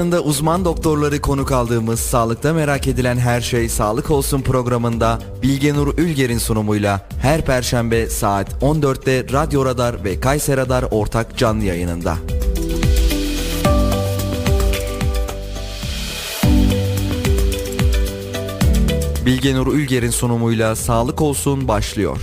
Yanında uzman doktorları konuk aldığımız Sağlıkta Merak Edilen Her Şey Sağlık Olsun programında Bilge Nur Ülger'in sunumuyla her perşembe saat 14'te Radyo Radar ve Kayser Radar ortak canlı yayınında. Bilge Nur Ülger'in sunumuyla Sağlık Olsun başlıyor.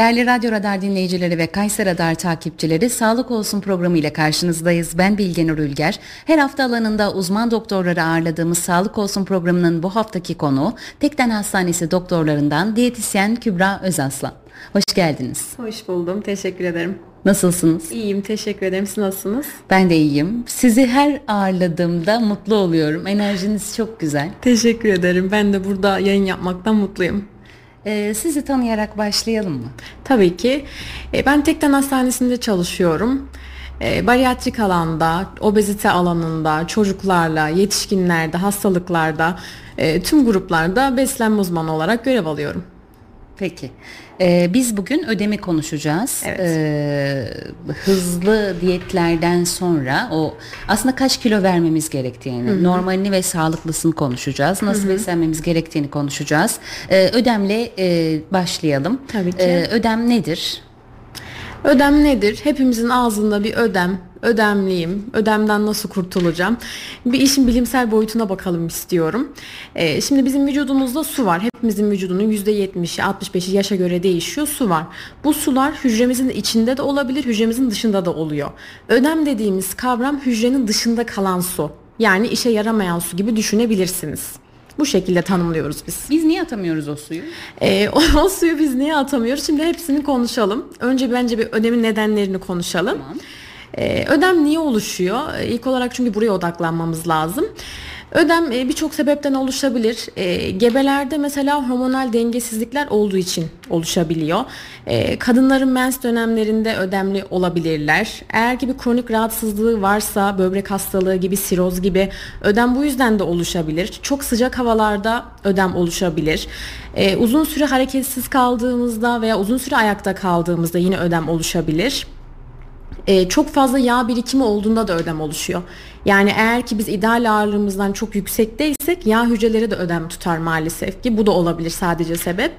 Değerli Radyo Radar dinleyicileri ve Kayser Radar takipçileri Sağlık Olsun programı ile karşınızdayız. Ben Bilge Nur Ülger. Her hafta alanında uzman doktorları ağırladığımız Sağlık Olsun programının bu haftaki konu Tekden Hastanesi doktorlarından diyetisyen Kübra Özaslan. Hoş geldiniz. Hoş buldum. Teşekkür ederim. Nasılsınız? İyiyim. Teşekkür ederim. Siz nasılsınız? Ben de iyiyim. Sizi her ağırladığımda mutlu oluyorum. Enerjiniz çok güzel. Teşekkür ederim. Ben de burada yayın yapmaktan mutluyum. Ee, sizi tanıyarak başlayalım mı? Tabii ki. E, ben Tekden Hastanesi'nde çalışıyorum. E, bariyatrik alanda, obezite alanında, çocuklarla, yetişkinlerde, hastalıklarda, e, tüm gruplarda beslenme uzmanı olarak görev alıyorum. Peki. Ee, biz bugün ödemi konuşacağız. Evet. Ee, hızlı diyetlerden sonra o aslında kaç kilo vermemiz gerektiğini, normalini ve sağlıklısını konuşacağız. Nasıl beslenmemiz gerektiğini konuşacağız. Ee, ödemle e, başlayalım. Tabii ki. Ee, ödem nedir? Ödem nedir? Hepimizin ağzında bir ödem, ödemliyim, ödemden nasıl kurtulacağım? Bir işin bilimsel boyutuna bakalım istiyorum. Ee, şimdi bizim vücudumuzda su var. Hepimizin vücudunun %70'i, 65'i yaşa göre değişiyor. Su var. Bu sular hücremizin içinde de olabilir, hücremizin dışında da oluyor. Ödem dediğimiz kavram hücrenin dışında kalan su. Yani işe yaramayan su gibi düşünebilirsiniz. Bu şekilde tanımlıyoruz biz. Biz niye atamıyoruz o suyu? Ee, o, o suyu biz niye atamıyoruz? Şimdi hepsini konuşalım. Önce bence bir ödemin nedenlerini konuşalım. Tamam. Ee, ödem niye oluşuyor? Ee, İlk olarak çünkü buraya odaklanmamız lazım. Ödem e, birçok sebepten oluşabilir. E, gebelerde mesela hormonal dengesizlikler olduğu için oluşabiliyor. Kadınların mens dönemlerinde ödemli olabilirler. Eğer ki bir kronik rahatsızlığı varsa böbrek hastalığı gibi siroz gibi ödem bu yüzden de oluşabilir. Çok sıcak havalarda ödem oluşabilir. Uzun süre hareketsiz kaldığımızda veya uzun süre ayakta kaldığımızda yine ödem oluşabilir. Ee, çok fazla yağ birikimi olduğunda da ödem oluşuyor. Yani eğer ki biz ideal ağırlığımızdan çok yüksekteysek yağ hücreleri de ödem tutar maalesef ki. Bu da olabilir sadece sebep.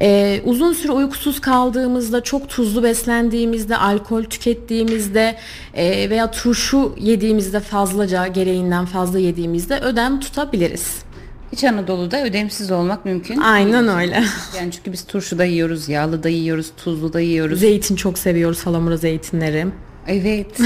Ee, uzun süre uykusuz kaldığımızda, çok tuzlu beslendiğimizde, alkol tükettiğimizde e, veya turşu yediğimizde fazlaca, gereğinden fazla yediğimizde ödem tutabiliriz. İç Anadolu'da ödemsiz olmak mümkün. Aynen öyle. Yani çünkü biz turşu da yiyoruz, yağlı da yiyoruz, tuzlu da yiyoruz. Zeytin çok seviyoruz, salamura zeytinleri. Evet.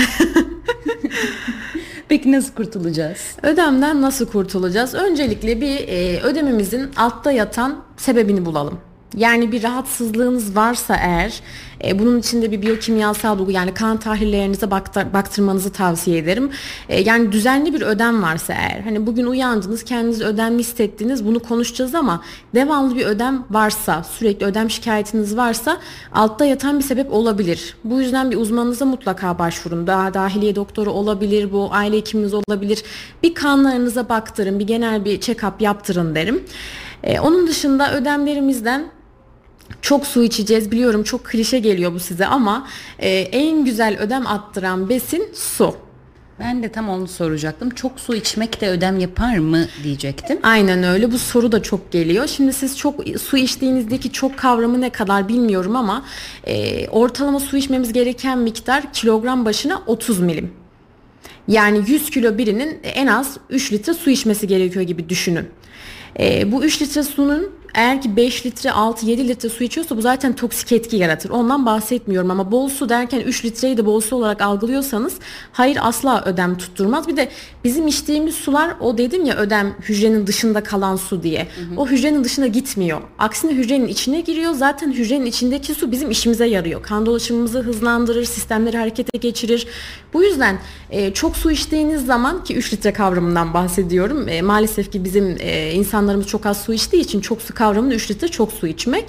Peki nasıl kurtulacağız? Ödemden nasıl kurtulacağız? Öncelikle bir e, ödemimizin altta yatan sebebini bulalım. Yani bir rahatsızlığınız varsa eğer e, bunun içinde bir biyokimyasal bulgu yani kan tahlillerinize baktır, baktırmanızı tavsiye ederim. E, yani düzenli bir ödem varsa eğer hani bugün uyandınız kendinizi ödemli hissettiniz bunu konuşacağız ama devamlı bir ödem varsa sürekli ödem şikayetiniz varsa altta yatan bir sebep olabilir. Bu yüzden bir uzmanınıza mutlaka başvurun. Daha dahiliye doktoru olabilir bu aile hekiminiz olabilir. Bir kanlarınıza baktırın bir genel bir check-up yaptırın derim. E, onun dışında ödemlerimizden çok su içeceğiz biliyorum çok klişe geliyor bu size ama e, en güzel ödem attıran besin su. Ben de tam onu soracaktım. Çok su içmek de ödem yapar mı diyecektim. Aynen öyle bu soru da çok geliyor. Şimdi siz çok su içtiğinizdeki çok kavramı ne kadar bilmiyorum ama e, ortalama su içmemiz gereken miktar kilogram başına 30 milim. Yani 100 kilo birinin en az 3 litre su içmesi gerekiyor gibi düşünün. E, bu 3 litre sunun eğer ki 5 litre 6-7 litre su içiyorsa bu zaten toksik etki yaratır. Ondan bahsetmiyorum ama bol su derken 3 litreyi de bol su olarak algılıyorsanız hayır asla ödem tutturmaz. Bir de bizim içtiğimiz sular o dedim ya ödem hücrenin dışında kalan su diye. Hı hı. O hücrenin dışına gitmiyor. Aksine hücrenin içine giriyor. Zaten hücrenin içindeki su bizim işimize yarıyor. Kan dolaşımımızı hızlandırır, sistemleri harekete geçirir. Bu yüzden e, çok su içtiğiniz zaman ki 3 litre kavramından bahsediyorum. E, maalesef ki bizim e, insanlarımız çok az su içtiği için çok su kavramını 3 litre çok su içmek.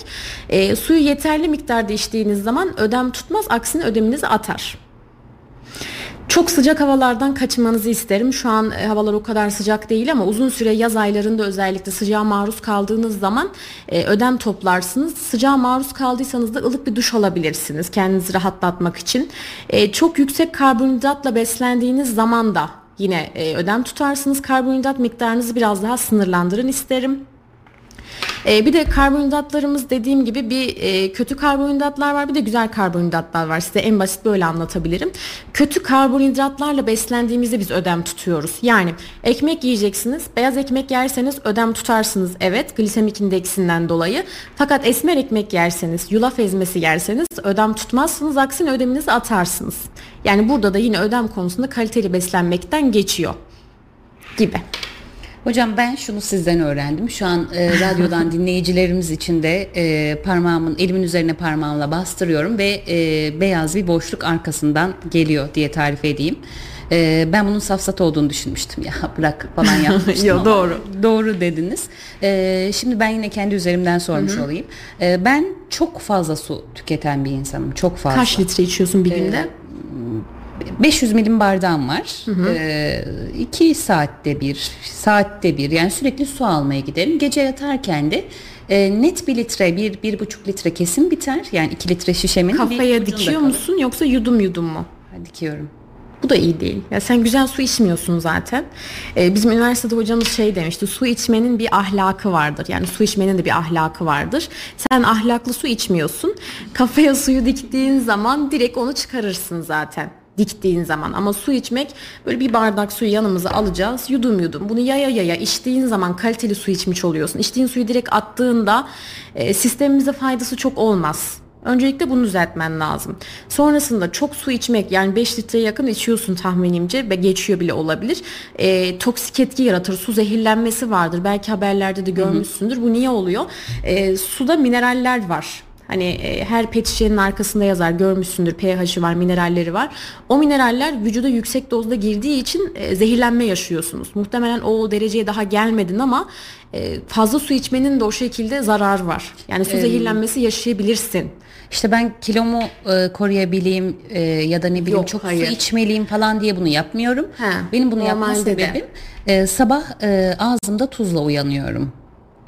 E, suyu yeterli miktarda içtiğiniz zaman ödem tutmaz aksine ödeminizi atar. Çok sıcak havalardan kaçınmanızı isterim. Şu an e, havalar o kadar sıcak değil ama uzun süre yaz aylarında özellikle sıcağa maruz kaldığınız zaman e, ödem toplarsınız. Sıcağa maruz kaldıysanız da ılık bir duş alabilirsiniz kendinizi rahatlatmak için. E, çok yüksek karbonhidratla beslendiğiniz zaman da yine e, ödem tutarsınız. Karbonhidrat miktarınızı biraz daha sınırlandırın isterim. E, bir de karbonhidratlarımız dediğim gibi bir e, kötü karbonhidratlar var bir de güzel karbonhidratlar var. Size en basit böyle anlatabilirim. Kötü karbonhidratlarla beslendiğimizde biz ödem tutuyoruz. Yani ekmek yiyeceksiniz. Beyaz ekmek yerseniz ödem tutarsınız. Evet glisemik indeksinden dolayı. Fakat esmer ekmek yerseniz, yulaf ezmesi yerseniz ödem tutmazsınız. Aksine ödeminizi atarsınız. Yani burada da yine ödem konusunda kaliteli beslenmekten geçiyor gibi. Hocam ben şunu sizden öğrendim. Şu an e, radyodan dinleyicilerimiz için de e, parmağımın elimin üzerine parmağımla bastırıyorum ve e, beyaz bir boşluk arkasından geliyor diye tarif edeyim. E, ben bunun safsat olduğunu düşünmüştüm ya bırak falan yapmıştım Yo, doğru. Doğru dediniz. E, şimdi ben yine kendi üzerimden sormuş olayım. E, ben çok fazla su tüketen bir insanım. Çok fazla. Kaç litre içiyorsun bir günde? 500 milim bardağım var. 2 saatte bir, saatte bir yani sürekli su almaya giderim. Gece yatarken de e, net bir litre, bir, bir buçuk litre kesin biter. Yani 2 litre şişemin Kafaya dikiyor musun yoksa yudum yudum mu? Ha, Dikiyorum. Bu da iyi değil. Ya sen güzel su içmiyorsun zaten. Ee, bizim üniversitede hocamız şey demişti. Su içmenin bir ahlakı vardır. Yani su içmenin de bir ahlakı vardır. Sen ahlaklı su içmiyorsun. Kafaya suyu diktiğin zaman direkt onu çıkarırsın zaten diktiğin zaman ama su içmek böyle bir bardak suyu yanımıza alacağız yudum yudum bunu yaya yaya içtiğin zaman kaliteli su içmiş oluyorsun içtiğin suyu direkt attığında e, sistemimize faydası çok olmaz Öncelikle bunu düzeltmen lazım. Sonrasında çok su içmek yani 5 litreye yakın içiyorsun tahminimce ve geçiyor bile olabilir. E, toksik etki yaratır. Su zehirlenmesi vardır. Belki haberlerde de görmüşsündür. Bu niye oluyor? E, suda mineraller var. Hani e, her pet şişenin arkasında yazar görmüşsündür pH'i var mineralleri var. O mineraller vücuda yüksek dozda girdiği için e, zehirlenme yaşıyorsunuz. Muhtemelen o dereceye daha gelmedin ama e, fazla su içmenin de o şekilde zarar var. Yani su zehirlenmesi yaşayabilirsin. İşte ben kilomu e, koruyabileyim e, ya da ne bileyim Yok, çok hayır. su içmeliyim falan diye bunu yapmıyorum. Ha, Benim bunu yapma sebebim e, sabah e, ağzımda tuzla uyanıyorum.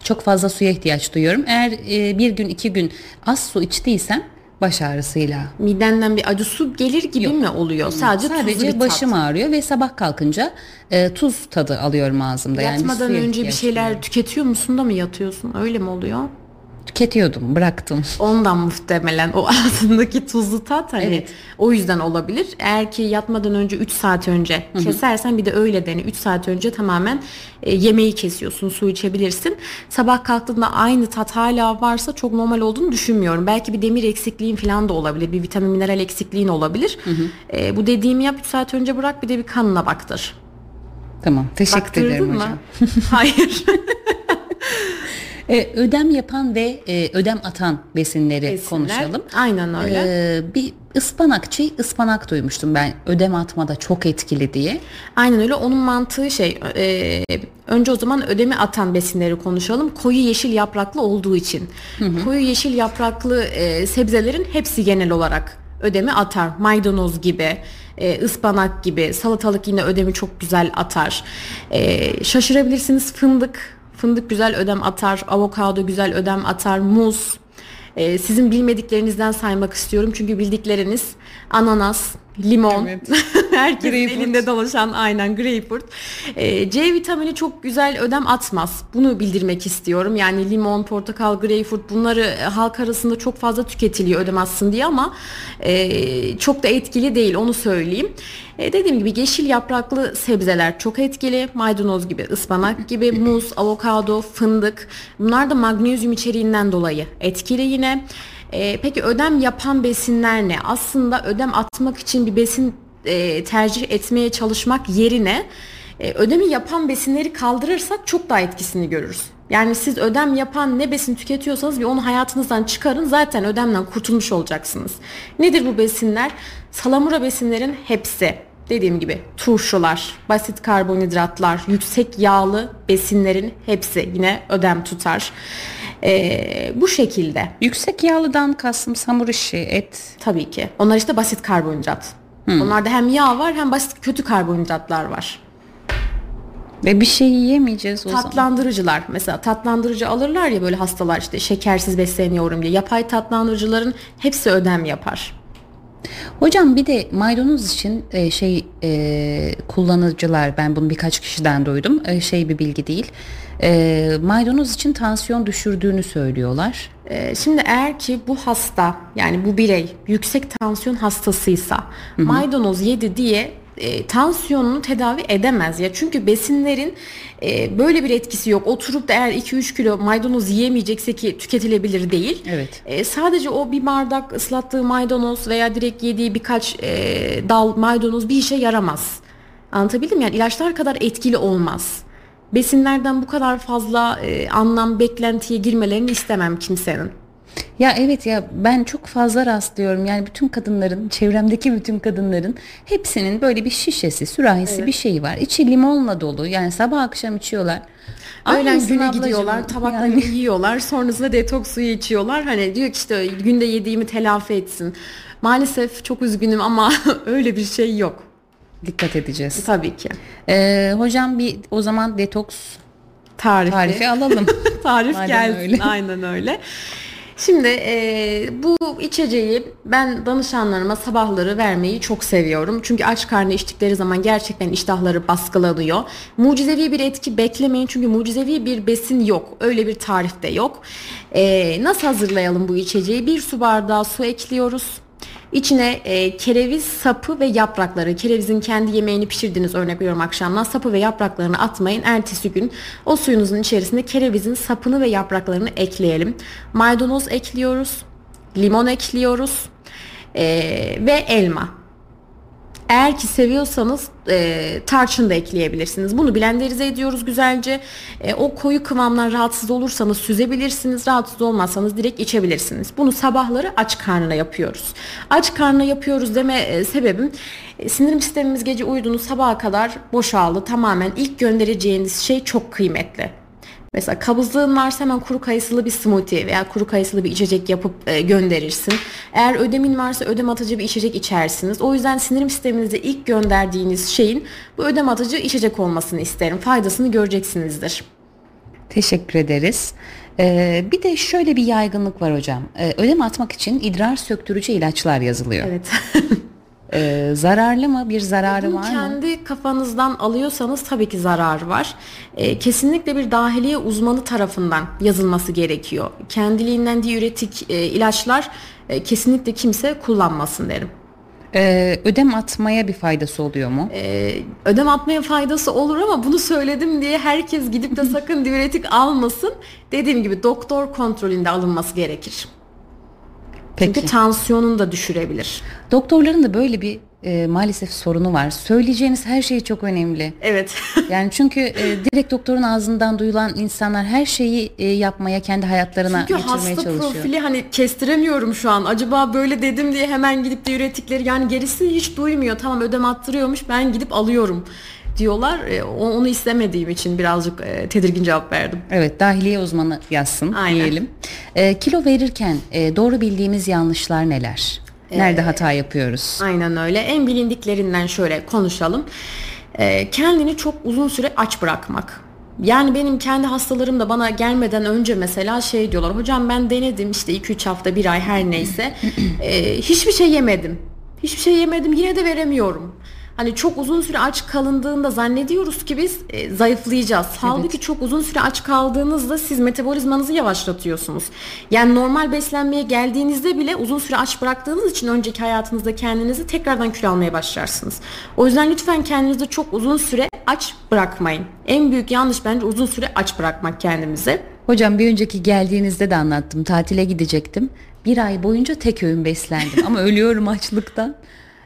Çok fazla suya ihtiyaç duyuyorum. Eğer e, bir gün iki gün az su içtiysem baş ağrısıyla Midenden bir acı su gelir gibi mi oluyor? Sadece, sadece tat. başım ağrıyor ve sabah kalkınca e, tuz tadı alıyorum ağzımda. yani Yatmadan suya önce bir şeyler duyuyorum. tüketiyor musun da mı yatıyorsun? Öyle mi oluyor? Tüketiyordum, bıraktım. Ondan muhtemelen o ağzındaki tuzlu tat hani Evet. o yüzden olabilir. Eğer ki yatmadan önce 3 saat önce kesersen bir de öyle dene. 3 saat önce tamamen e, yemeği kesiyorsun, su içebilirsin. Sabah kalktığında aynı tat hala varsa çok normal olduğunu düşünmüyorum. Belki bir demir eksikliğin falan da olabilir. Bir vitamin mineral eksikliğin olabilir. E, bu dediğimi yap 3 saat önce bırak bir de bir kanına baktır. Tamam, teşekkür Baktırdın ederim mı? hocam. Hayır. E, ödem yapan ve e, ödem atan besinleri Besinler. konuşalım. Aynen öyle. E, bir ıspanakçı ıspanak duymuştum ben ödem atmada çok etkili diye. Aynen öyle. Onun mantığı şey e, önce o zaman ödemi atan besinleri konuşalım. Koyu yeşil yapraklı olduğu için. Koyu yeşil yapraklı e, sebzelerin hepsi genel olarak ödemi atar. Maydanoz gibi, e, ıspanak gibi, salatalık yine ödemi çok güzel atar. E, şaşırabilirsiniz fındık. Fındık güzel ödem atar, avokado güzel ödem atar, muz. E, sizin bilmediklerinizden saymak istiyorum çünkü bildikleriniz ananas, limon, herkesin Greyfurt. elinde dolaşan aynen greyfurt. Ee, C vitamini çok güzel ödem atmaz. Bunu bildirmek istiyorum. Yani limon, portakal, greyfurt bunları e, halk arasında çok fazla tüketiliyor ödem atsın diye ama e, çok da etkili değil onu söyleyeyim. E, dediğim gibi yeşil yapraklı sebzeler çok etkili. Maydanoz gibi, ıspanak gibi, muz, avokado, fındık. Bunlar da magnezyum içeriğinden dolayı etkili yine. E, peki ödem yapan besinler ne? Aslında ödem atmak için bir besin e, tercih etmeye çalışmak yerine e, ödemi yapan besinleri kaldırırsak çok daha etkisini görürüz. Yani siz ödem yapan ne besin tüketiyorsanız bir onu hayatınızdan çıkarın zaten ödemden kurtulmuş olacaksınız. Nedir bu besinler? Salamura besinlerin hepsi dediğim gibi turşular, basit karbonhidratlar, yüksek yağlı besinlerin hepsi yine ödem tutar. E, bu şekilde Yüksek yağlıdan kastım hamur işi, et. tabii ki. Onlar işte basit karbonhidrat. Hmm. Onlarda hem yağ var hem basit kötü karbonhidratlar var. Ve bir şey yiyemeyeceğiz o zaman. Tatlandırıcılar mesela tatlandırıcı alırlar ya böyle hastalar işte şekersiz besleniyorum diye. Yapay tatlandırıcıların hepsi ödem yapar. Hocam bir de maydanoz için e, şey e, kullanıcılar ben bunu birkaç kişiden duydum e, şey bir bilgi değil e, maydanoz için tansiyon düşürdüğünü söylüyorlar. E, şimdi eğer ki bu hasta yani bu birey yüksek tansiyon hastasıysa Hı-hı. maydanoz yedi diye e, tansiyonunu tedavi edemez ya. Çünkü besinlerin e, böyle bir etkisi yok. Oturup da eğer 2-3 kilo maydanoz yiyemeyecekse ki tüketilebilir değil. Evet. E, sadece o bir bardak ıslattığı maydanoz veya direkt yediği birkaç e, dal maydanoz bir işe yaramaz. Anlatabildim mi? Yani ilaçlar kadar etkili olmaz. Besinlerden bu kadar fazla e, anlam beklentiye girmelerini istemem kimsenin. Ya evet ya ben çok fazla rastlıyorum yani bütün kadınların çevremdeki bütün kadınların hepsinin böyle bir şişesi sürahisi evet. bir şey var. İçi limonla dolu yani sabah akşam içiyorlar. Öğlen güne gidiyorlar tabaklarını yani. yiyorlar sonrasında detoks suyu içiyorlar. Hani diyor ki işte günde yediğimi telafi etsin. Maalesef çok üzgünüm ama öyle bir şey yok. Dikkat edeceğiz. Tabii ki. Ee, hocam bir o zaman detoks tarifi, tarifi alalım. Tarif gelsin. Öyle. Aynen öyle. Şimdi e, bu içeceği ben danışanlarıma sabahları vermeyi çok seviyorum. Çünkü aç karnı içtikleri zaman gerçekten iştahları baskılanıyor. Mucizevi bir etki beklemeyin çünkü mucizevi bir besin yok. Öyle bir tarif de yok. E, nasıl hazırlayalım bu içeceği? Bir su bardağı su ekliyoruz. İçine e, kereviz sapı ve yaprakları, kerevizin kendi yemeğini pişirdiğiniz örnek veriyorum akşamdan sapı ve yapraklarını atmayın. Ertesi gün o suyunuzun içerisinde kerevizin sapını ve yapraklarını ekleyelim. Maydanoz ekliyoruz, limon ekliyoruz e, ve elma. Eğer ki seviyorsanız e, tarçın da ekleyebilirsiniz. Bunu blenderize ediyoruz güzelce. E, o koyu kıvamdan rahatsız olursanız süzebilirsiniz. Rahatsız olmazsanız direkt içebilirsiniz. Bunu sabahları aç karnına yapıyoruz. Aç karnına yapıyoruz deme e, sebebim e, sindirim sistemimiz gece uyuduğunuz sabaha kadar boşaldı. Tamamen ilk göndereceğiniz şey çok kıymetli. Mesela kabızlığın varsa hemen kuru kayısılı bir smoothie veya kuru kayısılı bir içecek yapıp e, gönderirsin. Eğer ödemin varsa ödem atıcı bir içecek içersiniz. O yüzden sindirim sisteminize ilk gönderdiğiniz şeyin bu ödem atıcı içecek olmasını isterim. Faydasını göreceksinizdir. Teşekkür ederiz. Ee, bir de şöyle bir yaygınlık var hocam. Ee, ödem atmak için idrar söktürücü ilaçlar yazılıyor. Evet. Ee, zararlı mı? Bir zararı Bunu var mı? Kendi kafanızdan alıyorsanız tabii ki zarar var. Ee, kesinlikle bir dahiliye uzmanı tarafından yazılması gerekiyor. Kendiliğinden diüretik e, ilaçlar e, kesinlikle kimse kullanmasın derim. Ee, ödem atmaya bir faydası oluyor mu? Ee, ödem atmaya faydası olur ama bunu söyledim diye herkes gidip de sakın diüretik almasın. Dediğim gibi doktor kontrolünde alınması gerekir. Peki. Çünkü tansiyonunu da düşürebilir. Doktorların da böyle bir e, maalesef sorunu var. Söyleyeceğiniz her şey çok önemli. Evet. yani çünkü e, direkt doktorun ağzından duyulan insanlar her şeyi e, yapmaya kendi hayatlarına çünkü getirmeye çalışıyor. Çünkü hasta profili hani kestiremiyorum şu an. Acaba böyle dedim diye hemen gidip de ürettikleri yani gerisi hiç duymuyor. Tamam ödem attırıyormuş ben gidip alıyorum diyorlar. E, onu istemediğim için birazcık e, tedirgin cevap verdim. Evet dahiliye uzmanı yazsın Aynen. diyelim. E, kilo verirken e, doğru bildiğimiz yanlışlar neler? Nerede ee, hata yapıyoruz? Aynen öyle. En bilindiklerinden şöyle konuşalım. E, kendini çok uzun süre aç bırakmak. Yani benim kendi hastalarım da bana gelmeden önce mesela şey diyorlar. Hocam ben denedim işte 2-3 hafta bir ay her neyse. e, hiçbir şey yemedim. Hiçbir şey yemedim yine de veremiyorum. Hani çok uzun süre aç kalındığında zannediyoruz ki biz e, zayıflayacağız. Evet. Halbuki çok uzun süre aç kaldığınızda siz metabolizmanızı yavaşlatıyorsunuz. Yani normal beslenmeye geldiğinizde bile uzun süre aç bıraktığınız için önceki hayatınızda kendinizi tekrardan kilo almaya başlarsınız. O yüzden lütfen kendinizi çok uzun süre aç bırakmayın. En büyük yanlış bence uzun süre aç bırakmak kendimizi. Hocam bir önceki geldiğinizde de anlattım. Tatile gidecektim. Bir ay boyunca tek öğün beslendim ama ölüyorum açlıktan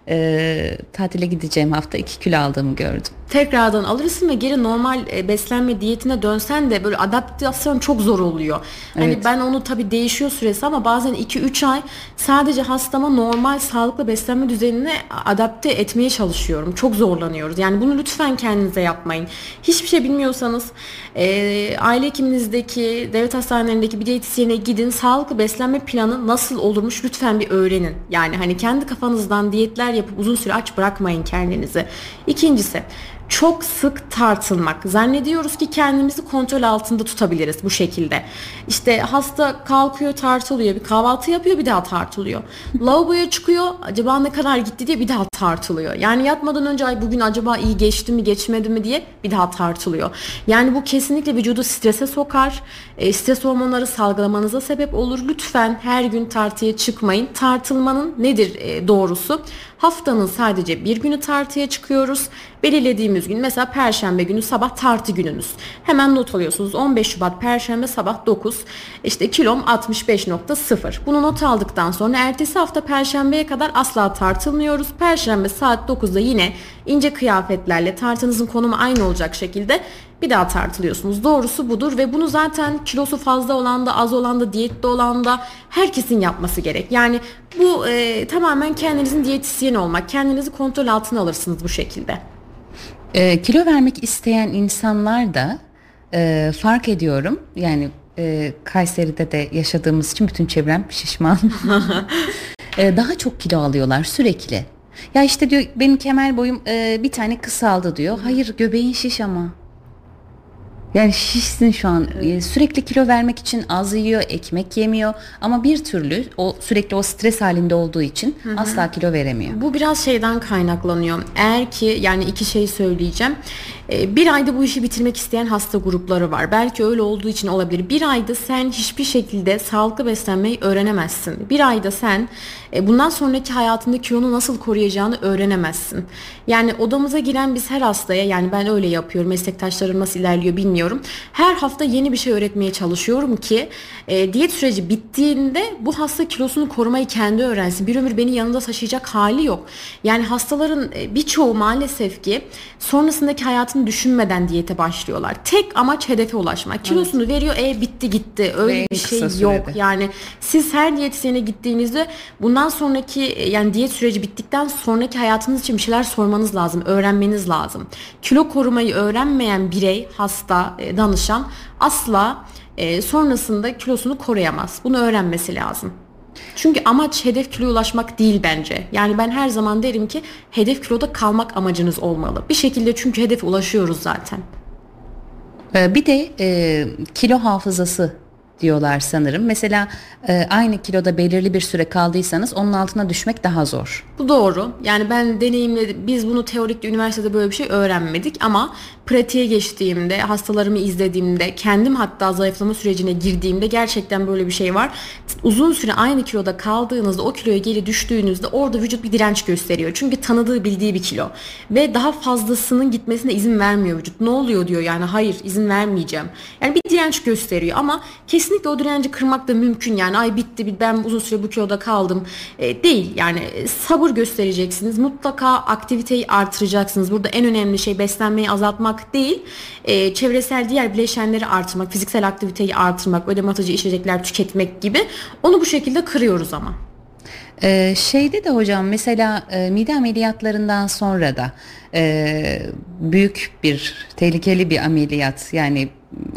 e, tatile gideceğim hafta 2 kilo aldığımı gördüm. Tekrardan alırsın ve geri normal e, beslenme diyetine dönsen de böyle adaptasyon çok zor oluyor. Hani evet. ben onu tabii değişiyor süresi ama bazen 2-3 ay sadece hastama normal sağlıklı beslenme düzenine adapte etmeye çalışıyorum. Çok zorlanıyoruz. Yani bunu lütfen kendinize yapmayın. Hiçbir şey bilmiyorsanız e, aile hekiminizdeki, devlet hastanelerindeki bir diyetisyene gidin. Sağlıklı beslenme planı nasıl olurmuş lütfen bir öğrenin. Yani hani kendi kafanızdan diyetler yapıp uzun süre aç bırakmayın kendinizi. İkincisi çok sık tartılmak. Zannediyoruz ki kendimizi kontrol altında tutabiliriz bu şekilde. İşte hasta kalkıyor tartılıyor, bir kahvaltı yapıyor bir daha tartılıyor. Lavaboya çıkıyor acaba ne kadar gitti diye bir daha tartılıyor. Yani yatmadan önce ay bugün acaba iyi geçti mi geçmedi mi diye bir daha tartılıyor. Yani bu kesinlikle vücudu strese sokar. E, stres hormonları salgılamanıza sebep olur. Lütfen her gün tartıya çıkmayın. Tartılmanın nedir e, doğrusu? Haftanın sadece bir günü tartıya çıkıyoruz. Belirlediğimiz gün mesela perşembe günü sabah tartı gününüz. Hemen not alıyorsunuz. 15 Şubat perşembe sabah 9. İşte kilom 65.0. Bunu not aldıktan sonra ertesi hafta perşembeye kadar asla tartılmıyoruz. Perşembe saat 9'da yine ince kıyafetlerle tartınızın konumu aynı olacak şekilde bir daha tartılıyorsunuz. Doğrusu budur ve bunu zaten kilosu fazla olan da az olan da diyette olan da herkesin yapması gerek. Yani bu e, tamamen kendinizin diyetisyen olmak. Kendinizi kontrol altına alırsınız bu şekilde. E, kilo vermek isteyen insanlar da e, fark ediyorum. Yani e, Kayseri'de de yaşadığımız için bütün çevrem şişman. e, daha çok kilo alıyorlar sürekli. Ya işte diyor benim kemer boyum e, bir tane kısaldı diyor. Hayır göbeğin şiş ama. Yani şişsin şu an. Evet. Sürekli kilo vermek için az yiyor, ekmek yemiyor ama bir türlü o sürekli o stres halinde olduğu için Hı-hı. asla kilo veremiyor. Bu biraz şeyden kaynaklanıyor. Eğer ki yani iki şey söyleyeceğim. Ee, bir ayda bu işi bitirmek isteyen hasta grupları var. Belki öyle olduğu için olabilir. Bir ayda sen hiçbir şekilde sağlıklı beslenmeyi öğrenemezsin. Bir ayda sen e, bundan sonraki hayatında kilonu nasıl koruyacağını öğrenemezsin. Yani odamıza giren biz her hastaya yani ben öyle yapıyorum. Meslektaşlarım nasıl ilerliyor bilmiyorum. Her hafta yeni bir şey öğretmeye çalışıyorum ki e, diyet süreci bittiğinde bu hasta kilosunu korumayı kendi öğrensin. Bir ömür beni yanında taşıyacak hali yok. Yani hastaların e, birçoğu maalesef ki sonrasındaki hayatını düşünmeden diyete başlıyorlar. Tek amaç hedefe ulaşmak. Kilosunu evet. veriyor e bitti gitti. Öyle Ve bir şey yok. Sürede. Yani siz her diyetisyene gittiğinizde bundan sonraki e, yani diyet süreci bittikten sonraki hayatınız için bir şeyler sormanız lazım. Öğrenmeniz lazım. Kilo korumayı öğrenmeyen birey, hasta, e, danışan asla e, sonrasında kilosunu koruyamaz. Bunu öğrenmesi lazım. Çünkü amaç hedef kiloya ulaşmak değil bence. Yani ben her zaman derim ki hedef kiloda kalmak amacınız olmalı. Bir şekilde çünkü hedefe ulaşıyoruz zaten. Ee, bir de e, kilo hafızası diyorlar sanırım. Mesela e, aynı kiloda belirli bir süre kaldıysanız onun altına düşmek daha zor. Bu doğru. Yani ben deneyimledim. Biz bunu teorikte üniversitede böyle bir şey öğrenmedik ama pratiğe geçtiğimde, hastalarımı izlediğimde, kendim hatta zayıflama sürecine girdiğimde gerçekten böyle bir şey var. Uzun süre aynı kiloda kaldığınızda, o kiloya geri düştüğünüzde orada vücut bir direnç gösteriyor. Çünkü tanıdığı, bildiği bir kilo. Ve daha fazlasının gitmesine izin vermiyor vücut. Ne oluyor diyor yani hayır izin vermeyeceğim. Yani bir direnç gösteriyor ama kesinlikle o direnci kırmak da mümkün. Yani ay bitti ben uzun süre bu kiloda kaldım. E, değil yani sabır göstereceksiniz. Mutlaka aktiviteyi artıracaksınız. Burada en önemli şey beslenmeyi azaltmak değil, e, çevresel diğer bileşenleri artırmak, fiziksel aktiviteyi artırmak, ödem atıcı içecekler tüketmek gibi onu bu şekilde kırıyoruz ama. Ee, şeyde de hocam mesela e, mide ameliyatlarından sonra da e, büyük bir tehlikeli bir ameliyat yani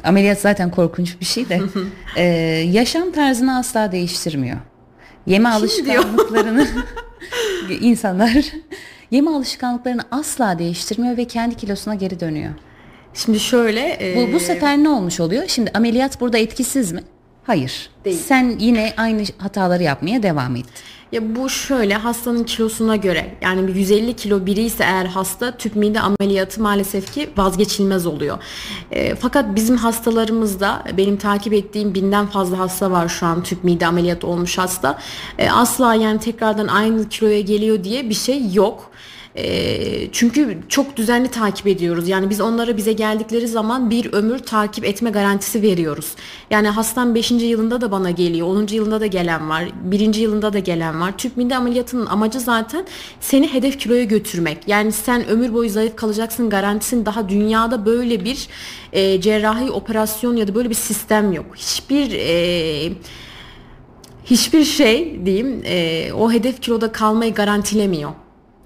ameliyat zaten korkunç bir şey de e, yaşam tarzını asla değiştirmiyor. Yeme Kim alışkanlıklarını insanlar yeme alışkanlıklarını asla değiştirmiyor ve kendi kilosuna geri dönüyor. Şimdi şöyle... E... Bu, bu sefer ne olmuş oluyor? Şimdi ameliyat burada etkisiz mi? Hayır. Değil. Sen yine aynı hataları yapmaya devam et. Ya bu şöyle hastanın kilosuna göre yani bir 150 kilo biri ise eğer hasta tüp mide ameliyatı maalesef ki vazgeçilmez oluyor. E, fakat bizim hastalarımızda benim takip ettiğim binden fazla hasta var şu an tüp mide ameliyatı olmuş hasta. E, asla yani tekrardan aynı kiloya geliyor diye bir şey yok. Ee, çünkü çok düzenli takip ediyoruz. Yani biz onlara bize geldikleri zaman bir ömür takip etme garantisi veriyoruz. Yani hastam 5. yılında da bana geliyor. 10. yılında da gelen var. 1. yılında da gelen var. Tüp mide ameliyatının amacı zaten seni hedef kiloya götürmek. Yani sen ömür boyu zayıf kalacaksın garantisini daha dünyada böyle bir e, cerrahi operasyon ya da böyle bir sistem yok. Hiçbir e, hiçbir şey diyeyim e, o hedef kiloda kalmayı garantilemiyor.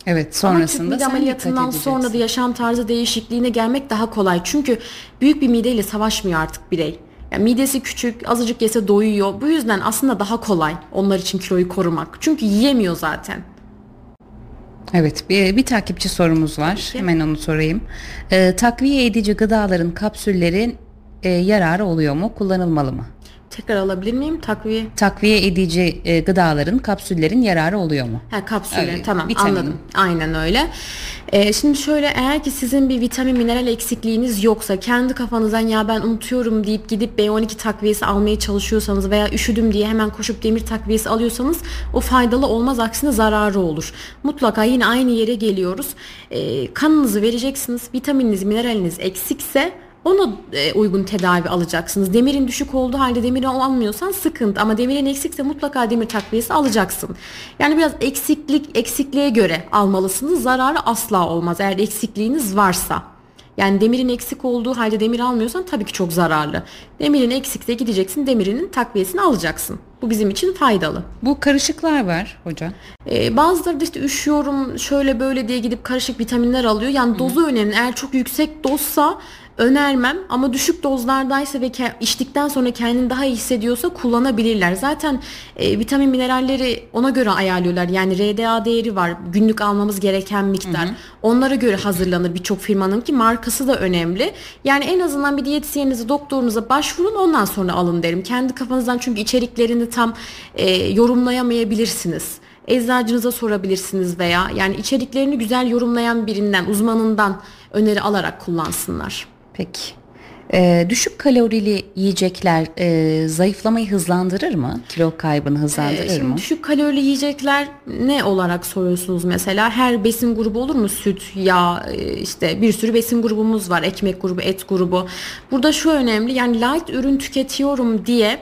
Evet sonrasında Ama tüp mide ameliyatından sonra da yaşam tarzı değişikliğine gelmek daha kolay. Çünkü büyük bir mideyle savaşmıyor artık birey. Yani midesi küçük, azıcık yese doyuyor. Bu yüzden aslında daha kolay onlar için kiloyu korumak. Çünkü yiyemiyor zaten. Evet bir, bir takipçi sorumuz var. Peki. Hemen onu sorayım. Ee, takviye edici gıdaların kapsüllerin e, yararı oluyor mu? Kullanılmalı mı? Tekrar alabilir miyim? Takviye. Takviye edici e, gıdaların kapsüllerin yararı oluyor mu? Ha kapsüller tamam vitamin. anladım. Aynen öyle. Ee, şimdi şöyle eğer ki sizin bir vitamin mineral eksikliğiniz yoksa kendi kafanızdan ya ben unutuyorum deyip gidip B12 takviyesi almaya çalışıyorsanız veya üşüdüm diye hemen koşup demir takviyesi alıyorsanız o faydalı olmaz aksine zararı olur. Mutlaka yine aynı yere geliyoruz. Ee, kanınızı vereceksiniz. Vitamininiz, mineraliniz eksikse ona e, uygun tedavi alacaksınız. Demirin düşük olduğu halde demiri almıyorsan sıkıntı ama demirin eksikse mutlaka demir takviyesi alacaksın. Yani biraz eksiklik eksikliğe göre almalısınız. Zararı asla olmaz eğer eksikliğiniz varsa. Yani demirin eksik olduğu halde demir almıyorsan tabii ki çok zararlı. Demirin eksikse gideceksin demirinin takviyesini alacaksın. Bu bizim için faydalı. Bu karışıklar var hocam. Ee, bazıları da işte üşüyorum şöyle böyle diye gidip karışık vitaminler alıyor. Yani dozu önemli. Eğer çok yüksek dozsa önermem ama düşük dozlardaysa ve içtikten sonra kendini daha iyi hissediyorsa kullanabilirler. Zaten e, vitamin mineralleri ona göre ayarlıyorlar. Yani RDA değeri var. Günlük almamız gereken miktar. Onlara göre hazırlanır birçok firmanın ki markası da önemli. Yani en azından bir diyetisyeninize, doktorunuza başvurun ondan sonra alın derim. Kendi kafanızdan çünkü içeriklerini tam e, yorumlayamayabilirsiniz eczacınıza sorabilirsiniz veya yani içeriklerini güzel yorumlayan birinden, uzmanından öneri alarak kullansınlar. Peki. Ee, düşük kalorili yiyecekler e, zayıflamayı hızlandırır mı? Kilo kaybını hızlandırır şimdi mı? düşük kalorili yiyecekler ne olarak soruyorsunuz mesela? Her besin grubu olur mu? Süt, yağ, e, işte bir sürü besin grubumuz var. Ekmek grubu, et grubu. Burada şu önemli yani light ürün tüketiyorum diye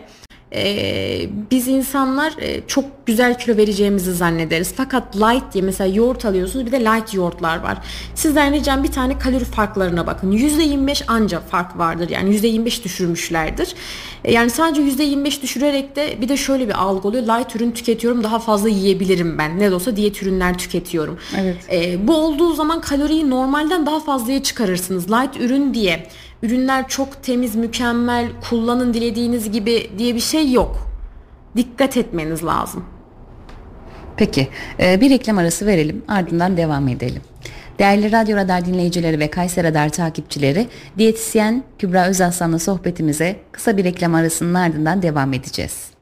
e, biz insanlar e, çok güzel kilo vereceğimizi zannederiz. Fakat light diye mesela yoğurt alıyorsunuz bir de light yoğurtlar var. Sizden ricam bir tane kalori farklarına bakın. %25 anca fark vardır. Yani %25 düşürmüşlerdir. E, yani sadece %25 düşürerek de bir de şöyle bir algı oluyor. Light ürün tüketiyorum daha fazla yiyebilirim ben. Ne de olsa diyet ürünler tüketiyorum. Evet. E, bu olduğu zaman kaloriyi normalden daha fazlaya çıkarırsınız. Light ürün diye ürünler çok temiz, mükemmel, kullanın dilediğiniz gibi diye bir şey yok. Dikkat etmeniz lazım. Peki e, bir reklam arası verelim ardından devam edelim. Değerli Radyo Radar dinleyicileri ve Kayser Radar takipçileri, diyetisyen Kübra Özaslan'la sohbetimize kısa bir reklam arasının ardından devam edeceğiz.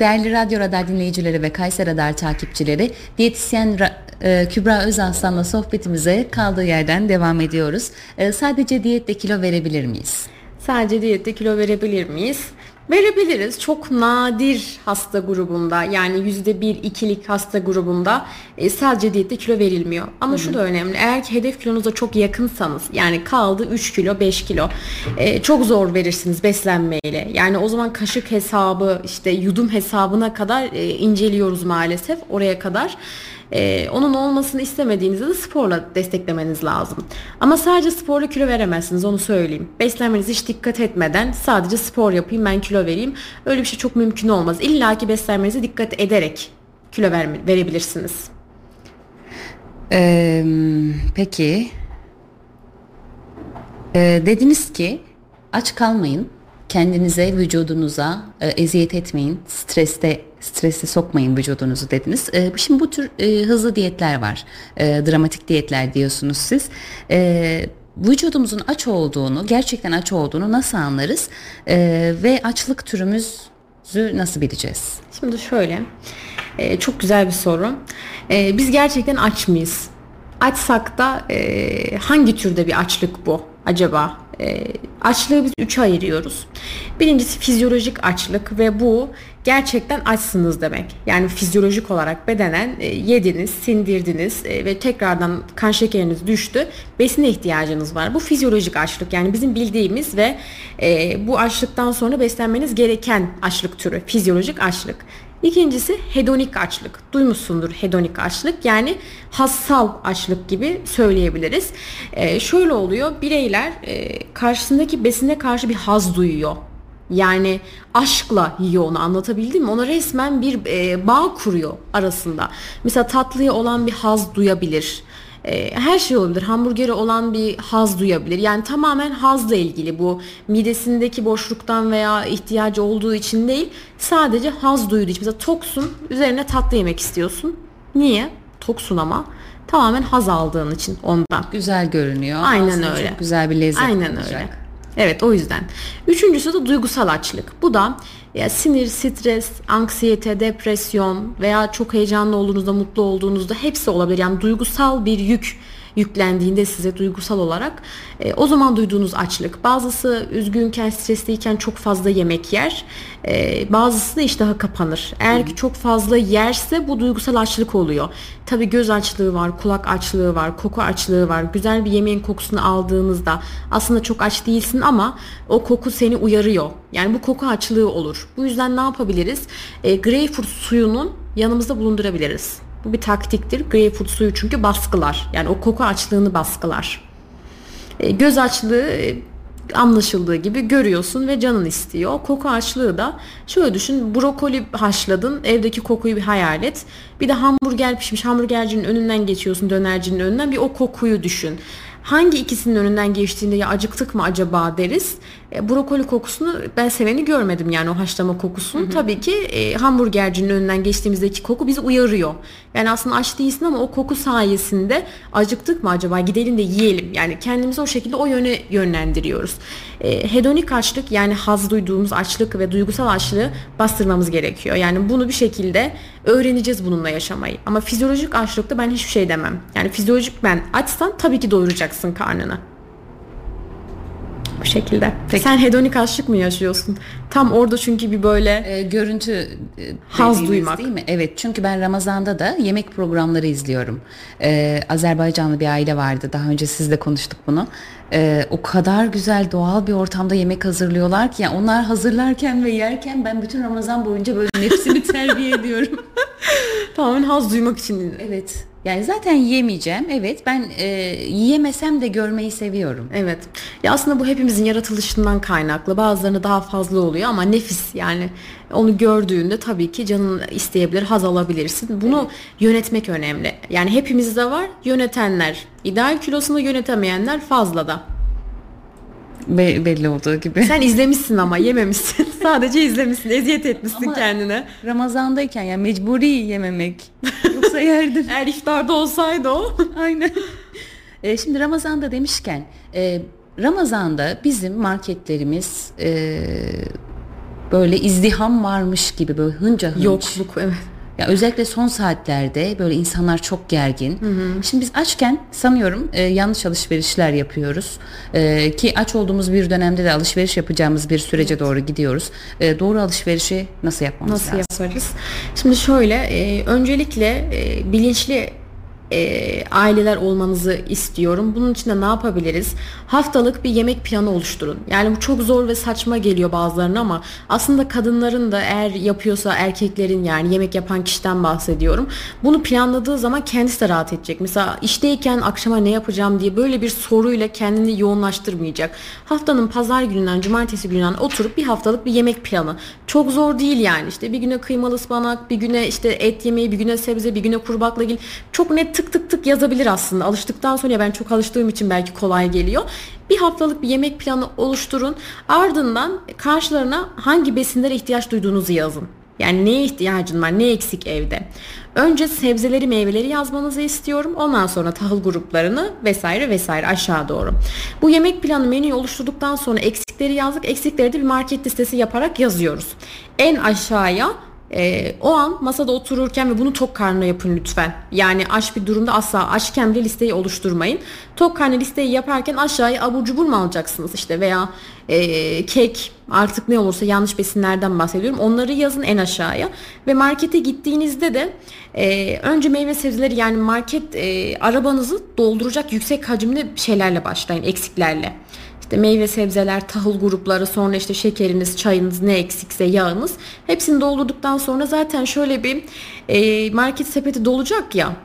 Değerli Radyo Radar dinleyicileri ve Kayser Radar takipçileri, diyetisyen e, Kübra Özaslan'la sohbetimize kaldığı yerden devam ediyoruz. E, sadece diyette kilo verebilir miyiz? Sadece diyette kilo verebilir miyiz? Verebiliriz. Çok nadir hasta grubunda yani yüzde bir ikilik hasta grubunda e, sadece diyette kilo verilmiyor. Ama Hı-hı. şu da önemli. Eğer ki hedef kilonuza çok yakınsanız yani kaldı 3 kilo 5 kilo e, çok zor verirsiniz beslenmeyle. Yani o zaman kaşık hesabı işte yudum hesabına kadar e, inceliyoruz maalesef oraya kadar. Ee, onun olmasını istemediğinizde de sporla desteklemeniz lazım. Ama sadece sporla kilo veremezsiniz onu söyleyeyim. Beslenmenize hiç dikkat etmeden sadece spor yapayım ben kilo vereyim. Öyle bir şey çok mümkün olmaz. İlla ki beslenmenize dikkat ederek kilo ver, verebilirsiniz. Ee, peki ee, dediniz ki aç kalmayın kendinize vücudunuza e, eziyet etmeyin streste strese sokmayın vücudunuzu dediniz. E, şimdi bu tür e, hızlı diyetler var. E, dramatik diyetler diyorsunuz siz. E, vücudumuzun aç olduğunu, gerçekten aç olduğunu nasıl anlarız? E, ve açlık türümüzü nasıl bileceğiz? Şimdi şöyle, e, çok güzel bir soru. E, biz gerçekten aç mıyız? Açsak da e, hangi türde bir açlık bu acaba? E, açlığı biz üçe ayırıyoruz. Birincisi fizyolojik açlık ve bu gerçekten açsınız demek. Yani fizyolojik olarak bedenen e, yediniz, sindirdiniz e, ve tekrardan kan şekeriniz düştü. Besine ihtiyacınız var. Bu fizyolojik açlık yani bizim bildiğimiz ve e, bu açlıktan sonra beslenmeniz gereken açlık türü. Fizyolojik açlık. İkincisi hedonik açlık. Duymuşsundur hedonik açlık yani hassal açlık gibi söyleyebiliriz. Ee, şöyle oluyor bireyler e, karşısındaki besine karşı bir haz duyuyor. Yani aşkla yiyor onu anlatabildim mi? Ona resmen bir e, bağ kuruyor arasında. Mesela tatlıya olan bir haz duyabilir e, her şey olabilir. Hamburgeri olan bir haz duyabilir. Yani tamamen hazla ilgili bu midesindeki boşluktan veya ihtiyacı olduğu için değil sadece haz duyduğu için. Mesela toksun üzerine tatlı yemek istiyorsun. Niye? Toksun ama tamamen haz aldığın için ondan. Güzel görünüyor. Aynen Aslında öyle. Çok güzel bir lezzet Aynen olacak. öyle. Evet o yüzden. Üçüncüsü de duygusal açlık. Bu da ya sinir, stres, anksiyete, depresyon veya çok heyecanlı olduğunuzda, mutlu olduğunuzda hepsi olabilir. Yani duygusal bir yük yüklendiğinde size duygusal olarak e, o zaman duyduğunuz açlık. Bazısı üzgünken, stresliyken çok fazla yemek yer. E, bazısı da iştahı kapanır. Eğer ki çok fazla yerse bu duygusal açlık oluyor. Tabi göz açlığı var, kulak açlığı var, koku açlığı var. Güzel bir yemeğin kokusunu aldığınızda aslında çok aç değilsin ama o koku seni uyarıyor. Yani bu koku açlığı olur. Bu yüzden ne yapabiliriz? E, greyfurt suyunun yanımızda bulundurabiliriz. Bu bir taktiktir. Greyfurt suyu çünkü baskılar. Yani o koku açlığını baskılar. E, göz açlığı e, anlaşıldığı gibi görüyorsun ve canın istiyor. Koku açlığı da şöyle düşün brokoli haşladın evdeki kokuyu bir hayal et. Bir de hamburger pişmiş hamburgercinin önünden geçiyorsun dönercinin önünden bir o kokuyu düşün hangi ikisinin önünden geçtiğinde ya acıktık mı acaba deriz. E, brokoli kokusunu ben seveni görmedim yani o haşlama kokusunu. Hı hı. Tabii ki e, hamburgercinin önünden geçtiğimizdeki koku bizi uyarıyor. Yani aslında aç değilsin ama o koku sayesinde acıktık mı acaba gidelim de yiyelim. Yani kendimizi o şekilde o yöne yönlendiriyoruz. E, hedonik açlık yani haz duyduğumuz açlık ve duygusal açlığı bastırmamız gerekiyor. Yani bunu bir şekilde öğreneceğiz bununla yaşamayı. Ama fizyolojik açlıkta ben hiçbir şey demem. Yani fizyolojik ben açsan tabii ki doyuracaksın karnını. Bu şekilde. Peki. Sen hedonik açlık mı yaşıyorsun? Tam orada çünkü bir böyle e, görüntü e, haz duymak değil mi? Evet çünkü ben Ramazan'da da yemek programları izliyorum. Ee, Azerbaycanlı bir aile vardı. Daha önce sizle konuştuk bunu. Ee, o kadar güzel doğal bir ortamda yemek hazırlıyorlar ki yani onlar hazırlarken ve yerken ben bütün Ramazan boyunca böyle nefsimi terbiye ediyorum. Tamamen haz duymak için. Evet. Yani zaten yemeyeceğim. Evet ben e, yiyemesem de görmeyi seviyorum. Evet. Ya aslında bu hepimizin yaratılışından kaynaklı. Bazılarını daha fazla oluyor ama nefis yani onu gördüğünde tabii ki canın isteyebilir, haz alabilirsin. Bunu evet. yönetmek önemli. Yani hepimizde var. Yönetenler ideal kilosunu yönetemeyenler fazla da. Be- belli olduğu gibi. Sen izlemişsin ama yememişsin. Sadece izlemişsin. Eziyet etmişsin ama kendine. Ramazandayken yani mecburi yememek. Yoksa yerdim. Eğer iftarda olsaydı o. Aynen. E, şimdi Ramazan'da demişken e, Ramazan'da bizim marketlerimiz e, böyle izdiham varmış gibi böyle hınca hınç. Yokluk evet. Ya özellikle son saatlerde böyle insanlar çok gergin. Hı hı. Şimdi biz açken sanıyorum e, yanlış alışverişler yapıyoruz. E, ki aç olduğumuz bir dönemde de alışveriş yapacağımız bir sürece evet. doğru gidiyoruz. E, doğru alışverişi nasıl yapmamız nasıl lazım? Nasıl yaparız? Şimdi şöyle e, öncelikle e, bilinçli e, aileler olmanızı istiyorum. Bunun için de ne yapabiliriz? Haftalık bir yemek planı oluşturun. Yani bu çok zor ve saçma geliyor bazılarına ama aslında kadınların da eğer yapıyorsa erkeklerin yani yemek yapan kişiden bahsediyorum. Bunu planladığı zaman kendisi de rahat edecek. Mesela işteyken akşama ne yapacağım diye böyle bir soruyla kendini yoğunlaştırmayacak. Haftanın pazar gününden cumartesi gününden oturup bir haftalık bir yemek planı. Çok zor değil yani. İşte bir güne kıymalı ıspanak, bir güne işte et yemeği, bir güne sebze, bir güne kuru baklagil. Çok net tık tık tık yazabilir aslında. Alıştıktan sonra ben çok alıştığım için belki kolay geliyor. Bir haftalık bir yemek planı oluşturun. Ardından karşılarına hangi besinlere ihtiyaç duyduğunuzu yazın. Yani neye ihtiyacın var, ne eksik evde. Önce sebzeleri, meyveleri yazmanızı istiyorum. Ondan sonra tahıl gruplarını vesaire vesaire aşağı doğru. Bu yemek planı menüyü oluşturduktan sonra eksikleri yazdık. Eksikleri de bir market listesi yaparak yazıyoruz. En aşağıya e, o an masada otururken ve bunu tok karnına yapın lütfen. Yani aç bir durumda asla açken bile listeyi oluşturmayın. Tok karnı listeyi yaparken aşağıya abur cubur mu alacaksınız işte veya e, kek artık ne olursa yanlış besinlerden bahsediyorum. Onları yazın en aşağıya ve markete gittiğinizde de e, önce meyve sebzeleri yani market e, arabanızı dolduracak yüksek hacimli şeylerle başlayın eksiklerle. İşte meyve sebzeler, tahıl grupları, sonra işte şekeriniz, çayınız ne eksikse yağınız. Hepsini doldurduktan sonra zaten şöyle bir e, market sepeti dolacak ya.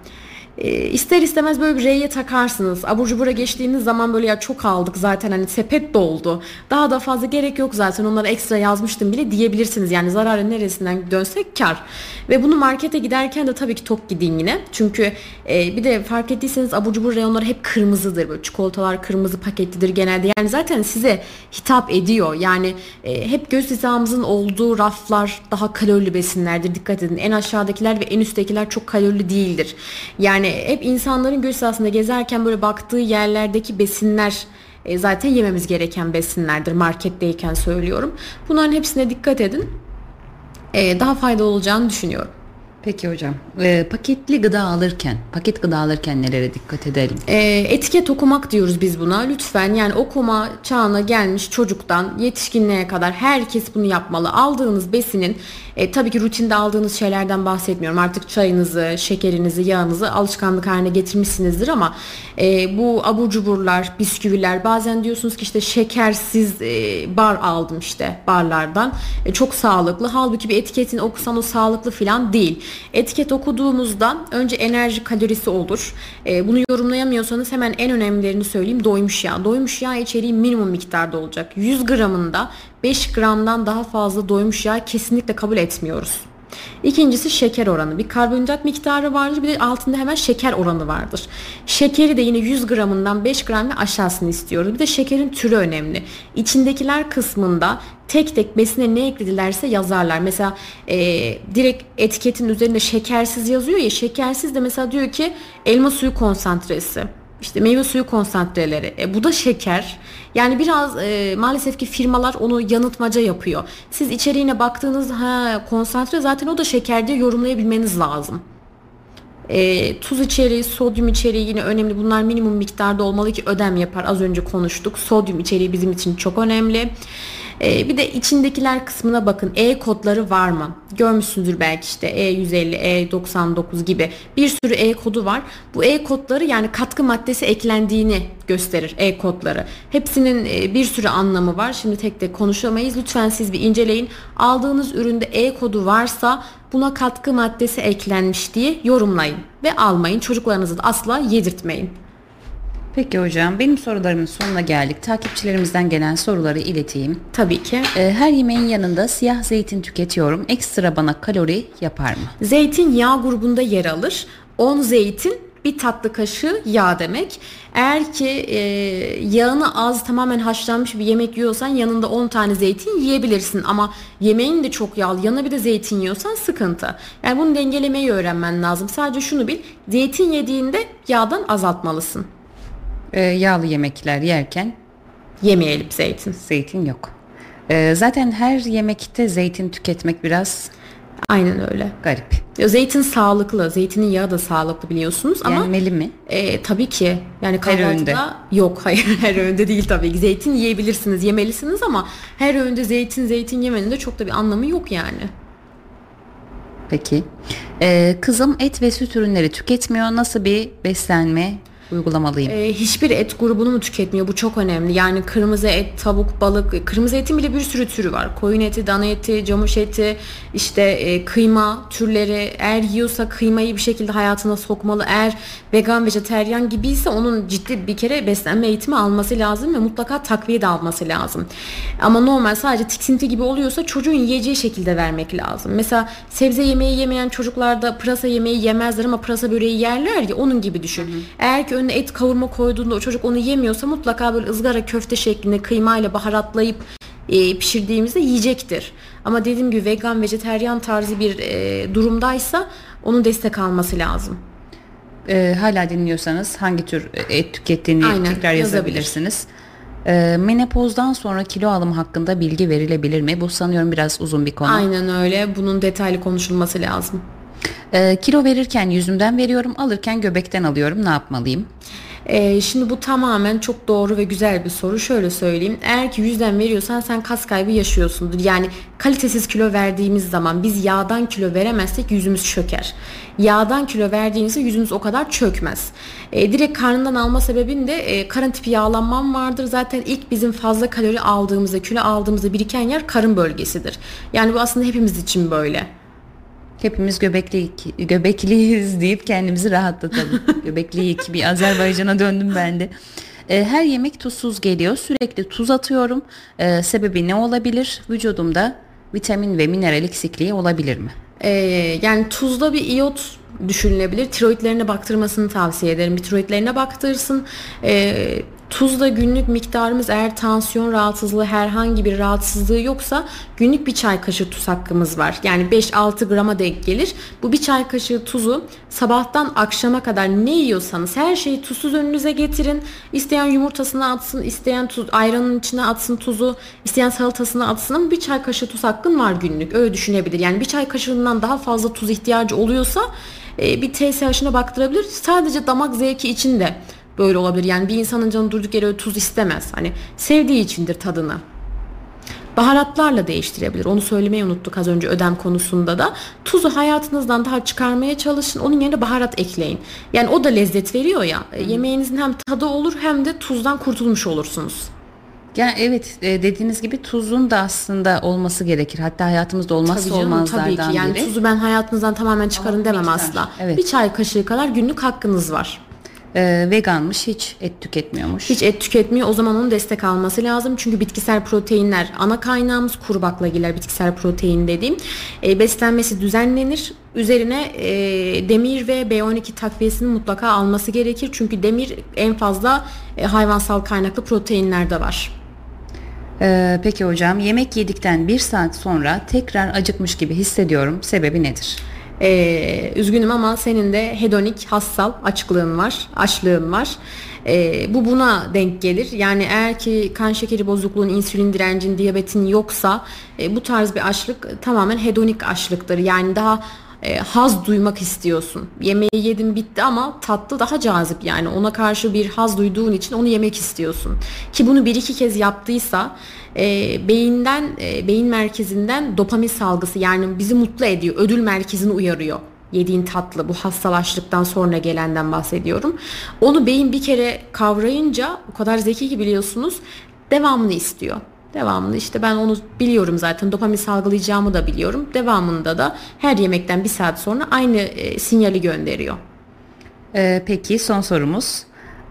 E, ister istemez böyle bir R'ye takarsınız. Abur cubura geçtiğiniz zaman böyle ya çok aldık zaten hani sepet doldu. Daha da fazla gerek yok zaten onlara ekstra yazmıştım bile diyebilirsiniz. Yani zararı neresinden dönsek kar. Ve bunu markete giderken de tabii ki tok gidin yine. Çünkü e, bir de fark ettiyseniz abur cubur reyonları hep kırmızıdır. Böyle çikolatalar kırmızı paketlidir genelde. Yani zaten size hitap ediyor. Yani e, hep göz hizamızın olduğu raflar daha kalorili besinlerdir. Dikkat edin. En aşağıdakiler ve en üsttekiler çok kalorili değildir. Yani hep insanların göz aslında gezerken böyle baktığı yerlerdeki besinler e, zaten yememiz gereken besinlerdir marketteyken söylüyorum. Bunların hepsine dikkat edin. E, daha faydalı olacağını düşünüyorum. Peki hocam. E, paketli gıda alırken, paket gıda alırken nelere dikkat edelim? E, etiket okumak diyoruz biz buna. Lütfen yani okuma çağına gelmiş çocuktan yetişkinliğe kadar herkes bunu yapmalı. Aldığınız besinin e, tabii ki rutinde aldığınız şeylerden bahsetmiyorum. Artık çayınızı, şekerinizi, yağınızı alışkanlık haline getirmişsinizdir ama e, bu abur cuburlar, bisküviler bazen diyorsunuz ki işte şekersiz e, bar aldım işte barlardan. E, çok sağlıklı. Halbuki bir etiketini okusan o sağlıklı falan değil. Etiket okuduğumuzda önce enerji kalorisi olur. E, bunu yorumlayamıyorsanız hemen en önemlilerini söyleyeyim. Doymuş yağ. Doymuş yağ içeriği minimum miktarda olacak. 100 gramında 5 gramdan daha fazla doymuş yağ kesinlikle kabul etmiyoruz. İkincisi şeker oranı. Bir karbonhidrat miktarı vardır bir de altında hemen şeker oranı vardır. Şekeri de yine 100 gramından 5 gram ve aşağısını istiyoruz. Bir de şekerin türü önemli. İçindekiler kısmında tek tek besine ne ekledilerse yazarlar. Mesela e, direkt etiketin üzerinde şekersiz yazıyor ya şekersiz de mesela diyor ki elma suyu konsantresi işte meyve suyu konsantreleri. E, bu da şeker. Yani biraz e, maalesef ki firmalar onu yanıltmaca yapıyor. Siz içeriğine baktığınızda ha konsantre zaten o da şeker diye yorumlayabilmeniz lazım. E, tuz içeriği, sodyum içeriği yine önemli. Bunlar minimum miktarda olmalı ki ödem yapar. Az önce konuştuk. Sodyum içeriği bizim için çok önemli. E, bir de içindekiler kısmına bakın. E kodları var mı? Görmüşsündür belki işte E150, E99 gibi bir sürü E kodu var. Bu E kodları yani katkı maddesi eklendiğini gösterir E kodları. Hepsinin e, bir sürü anlamı var. Şimdi tek tek konuşamayız. Lütfen siz bir inceleyin. Aldığınız üründe E kodu varsa buna katkı maddesi eklenmiş diye yorumlayın ve almayın. Çocuklarınızı da asla yedirtmeyin. Peki hocam benim sorularımın sonuna geldik. Takipçilerimizden gelen soruları ileteyim. Tabii ki. Ee, her yemeğin yanında siyah zeytin tüketiyorum. Ekstra bana kalori yapar mı? Zeytin yağ grubunda yer alır. 10 zeytin bir tatlı kaşığı yağ demek. Eğer ki e, yağını az tamamen haşlanmış bir yemek yiyorsan yanında 10 tane zeytin yiyebilirsin. Ama yemeğin de çok yağlı yanına bir de zeytin yiyorsan sıkıntı. Yani bunu dengelemeyi öğrenmen lazım. Sadece şunu bil zeytin yediğinde yağdan azaltmalısın e, yağlı yemekler yerken yemeyelim zeytin. Zeytin yok. Ee, zaten her yemekte zeytin tüketmek biraz Aynen öyle. garip. Ya Zeytin sağlıklı. Zeytinin yağı da sağlıklı biliyorsunuz ama Yenmeli mi? e, tabii ki yani kahvaltıda öğünde. yok hayır her öğünde değil tabii ki. Zeytin yiyebilirsiniz, yemelisiniz ama her öğünde zeytin zeytin yemenin de çok da bir anlamı yok yani. Peki. Ee, kızım et ve süt ürünleri tüketmiyor. Nasıl bir beslenme uygulamalıyım? E, hiçbir et grubunu mu tüketmiyor? Bu çok önemli. Yani kırmızı et, tavuk, balık. Kırmızı etin bile bir sürü türü var. Koyun eti, dana eti, camış eti, işte e, kıyma türleri. Eğer yiyorsa kıymayı bir şekilde hayatına sokmalı. Eğer vegan, vejeteryan gibiyse onun ciddi bir kere beslenme eğitimi alması lazım ve mutlaka takviye de alması lazım. Ama normal sadece tiksinti gibi oluyorsa çocuğun yiyeceği şekilde vermek lazım. Mesela sebze yemeği yemeyen çocuklarda pırasa yemeği yemezler ama pırasa böreği yerler ya onun gibi düşün. Eğer ki önüne et kavurma koyduğunda o çocuk onu yemiyorsa mutlaka böyle ızgara köfte şeklinde kıymayla baharatlayıp e, pişirdiğimizde yiyecektir. Ama dediğim gibi vegan, vejeteryan tarzı bir e, durumdaysa onun destek alması lazım. Ee, hala dinliyorsanız hangi tür et tükettiğini Aynen, tekrar yazabilirsiniz. Ee, menopozdan sonra kilo alımı hakkında bilgi verilebilir mi? Bu sanıyorum biraz uzun bir konu. Aynen öyle. Bunun detaylı konuşulması lazım. Ee, kilo verirken yüzümden veriyorum, alırken göbekten alıyorum. Ne yapmalıyım? Ee, şimdi bu tamamen çok doğru ve güzel bir soru. Şöyle söyleyeyim. Eğer ki yüzden veriyorsan sen kas kaybı yaşıyorsundur. Yani kalitesiz kilo verdiğimiz zaman biz yağdan kilo veremezsek yüzümüz çöker. Yağdan kilo verdiğinizde yüzümüz o kadar çökmez. Ee, direkt karnından alma sebebin de e, karın tipi yağlanmam vardır. Zaten ilk bizim fazla kalori aldığımızda, kilo aldığımızda biriken yer karın bölgesidir. Yani bu aslında hepimiz için böyle. Hepimiz göbekli göbekliyiz deyip kendimizi rahatlatalım. Göbekliyik bir Azerbaycan'a döndüm ben de. Ee, her yemek tuzsuz geliyor. Sürekli tuz atıyorum. Ee, sebebi ne olabilir? Vücudumda vitamin ve mineral eksikliği olabilir mi? Ee, yani tuzda bir iyot düşünülebilir. Tiroidlerine baktırmasını tavsiye ederim. Bir tiroidlerine baktırsın. Ee, tuzda günlük miktarımız eğer tansiyon rahatsızlığı herhangi bir rahatsızlığı yoksa günlük bir çay kaşığı tuz hakkımız var. Yani 5-6 grama denk gelir. Bu bir çay kaşığı tuzu sabahtan akşama kadar ne yiyorsanız her şeyi tuzsuz önünüze getirin. İsteyen yumurtasına atsın, isteyen tuz, ayranın içine atsın tuzu, isteyen salatasına atsın ama bir çay kaşığı tuz hakkın var günlük. Öyle düşünebilir. Yani bir çay kaşığından daha fazla tuz ihtiyacı oluyorsa e, bir TSH'ına baktırabilir. Sadece damak zevki için de böyle olabilir. Yani bir insanın canı durduk yere tuz istemez. Hani sevdiği içindir tadını. Baharatlarla değiştirebilir. Onu söylemeyi unuttuk az önce ödem konusunda da. Tuzu hayatınızdan daha çıkarmaya çalışın. Onun yerine baharat ekleyin. Yani o da lezzet veriyor ya. E, Yemeğinizin hem tadı olur hem de tuzdan kurtulmuş olursunuz. Ya evet e, dediğiniz gibi tuzun da aslında olması gerekir. Hatta hayatımızda olmazsa Tabii canım, olmazlardan tabii ki. Yani biri. tuzu ben hayatınızdan tamamen çıkarın Ama demem miktar, asla. evet. Bir çay kaşığı kadar günlük hakkınız var. Ee, veganmış, hiç et tüketmiyormuş. Hiç et tüketmiyor. O zaman onun destek alması lazım. Çünkü bitkisel proteinler ana kaynağımız kuru baklagiller bitkisel protein dediğim. E, beslenmesi düzenlenir. Üzerine e, demir ve B12 takviyesini mutlaka alması gerekir. Çünkü demir en fazla e, hayvansal kaynaklı proteinlerde var. Ee, peki hocam yemek yedikten bir saat sonra tekrar acıkmış gibi hissediyorum. Sebebi nedir? Ee, üzgünüm ama senin de hedonik hassal açıklığın var, açlığın var. Ee, bu buna denk gelir. Yani eğer ki kan şekeri bozukluğun, insülin direncin, diyabetin yoksa e, bu tarz bir açlık tamamen hedonik açlıktır. Yani daha e, haz duymak istiyorsun. Yemeği yedim bitti ama tatlı daha cazip yani ona karşı bir haz duyduğun için onu yemek istiyorsun. Ki bunu bir iki kez yaptıysa e, beyinden e, beyin merkezinden dopamin salgısı yani bizi mutlu ediyor. Ödül merkezini uyarıyor. Yediğin tatlı bu hastalaştıktan sonra gelenden bahsediyorum. Onu beyin bir kere kavrayınca o kadar zeki ki biliyorsunuz devamını istiyor. Devamını işte ben onu biliyorum zaten dopamin salgılayacağımı da biliyorum. Devamında da her yemekten bir saat sonra aynı e, sinyali gönderiyor. Ee, peki son sorumuz.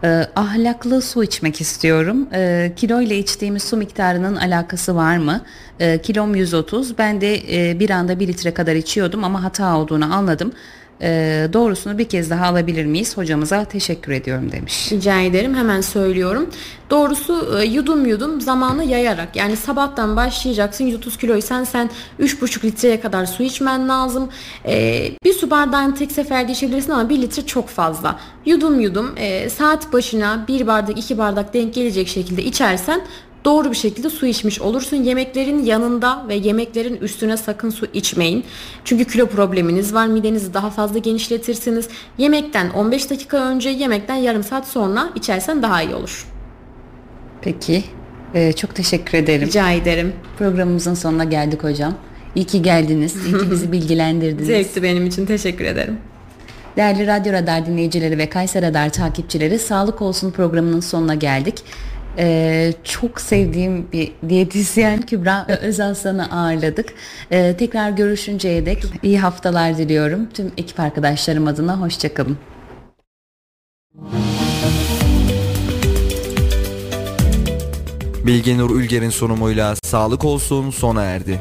Ee, ahlaklı su içmek istiyorum. Ee, kilo ile içtiğimiz su miktarının alakası var mı? Ee, kilom 130. Ben de e, bir anda 1 litre kadar içiyordum ama hata olduğunu anladım. Ee, doğrusunu bir kez daha alabilir miyiz? Hocamıza teşekkür ediyorum demiş. Rica ederim hemen söylüyorum. Doğrusu e, yudum yudum zamanı yayarak yani sabahtan başlayacaksın 130 kiloysan sen 3,5 litreye kadar su içmen lazım. Ee, bir su bardağını tek seferde içebilirsin ama 1 litre çok fazla. Yudum yudum e, saat başına 1 bardak 2 bardak denk gelecek şekilde içersen doğru bir şekilde su içmiş olursun. Yemeklerin yanında ve yemeklerin üstüne sakın su içmeyin. Çünkü kilo probleminiz var. Midenizi daha fazla genişletirsiniz. Yemekten 15 dakika önce, yemekten yarım saat sonra içersen daha iyi olur. Peki. Ee, çok teşekkür ederim. Rica ederim. Programımızın sonuna geldik hocam. İyi ki geldiniz. İyi ki bizi bilgilendirdiniz. Zevkti benim için. Teşekkür ederim. Değerli Radyo Radar dinleyicileri ve Kayser Radar takipçileri Sağlık Olsun programının sonuna geldik. Ee, çok sevdiğim bir diyetisyen Kübra Özaslan'ı ağırladık. Ee, tekrar görüşünceye dek iyi haftalar diliyorum. Tüm ekip arkadaşlarım adına hoşçakalın. Bilge Nur Ülger'in sunumuyla Sağlık Olsun sona erdi.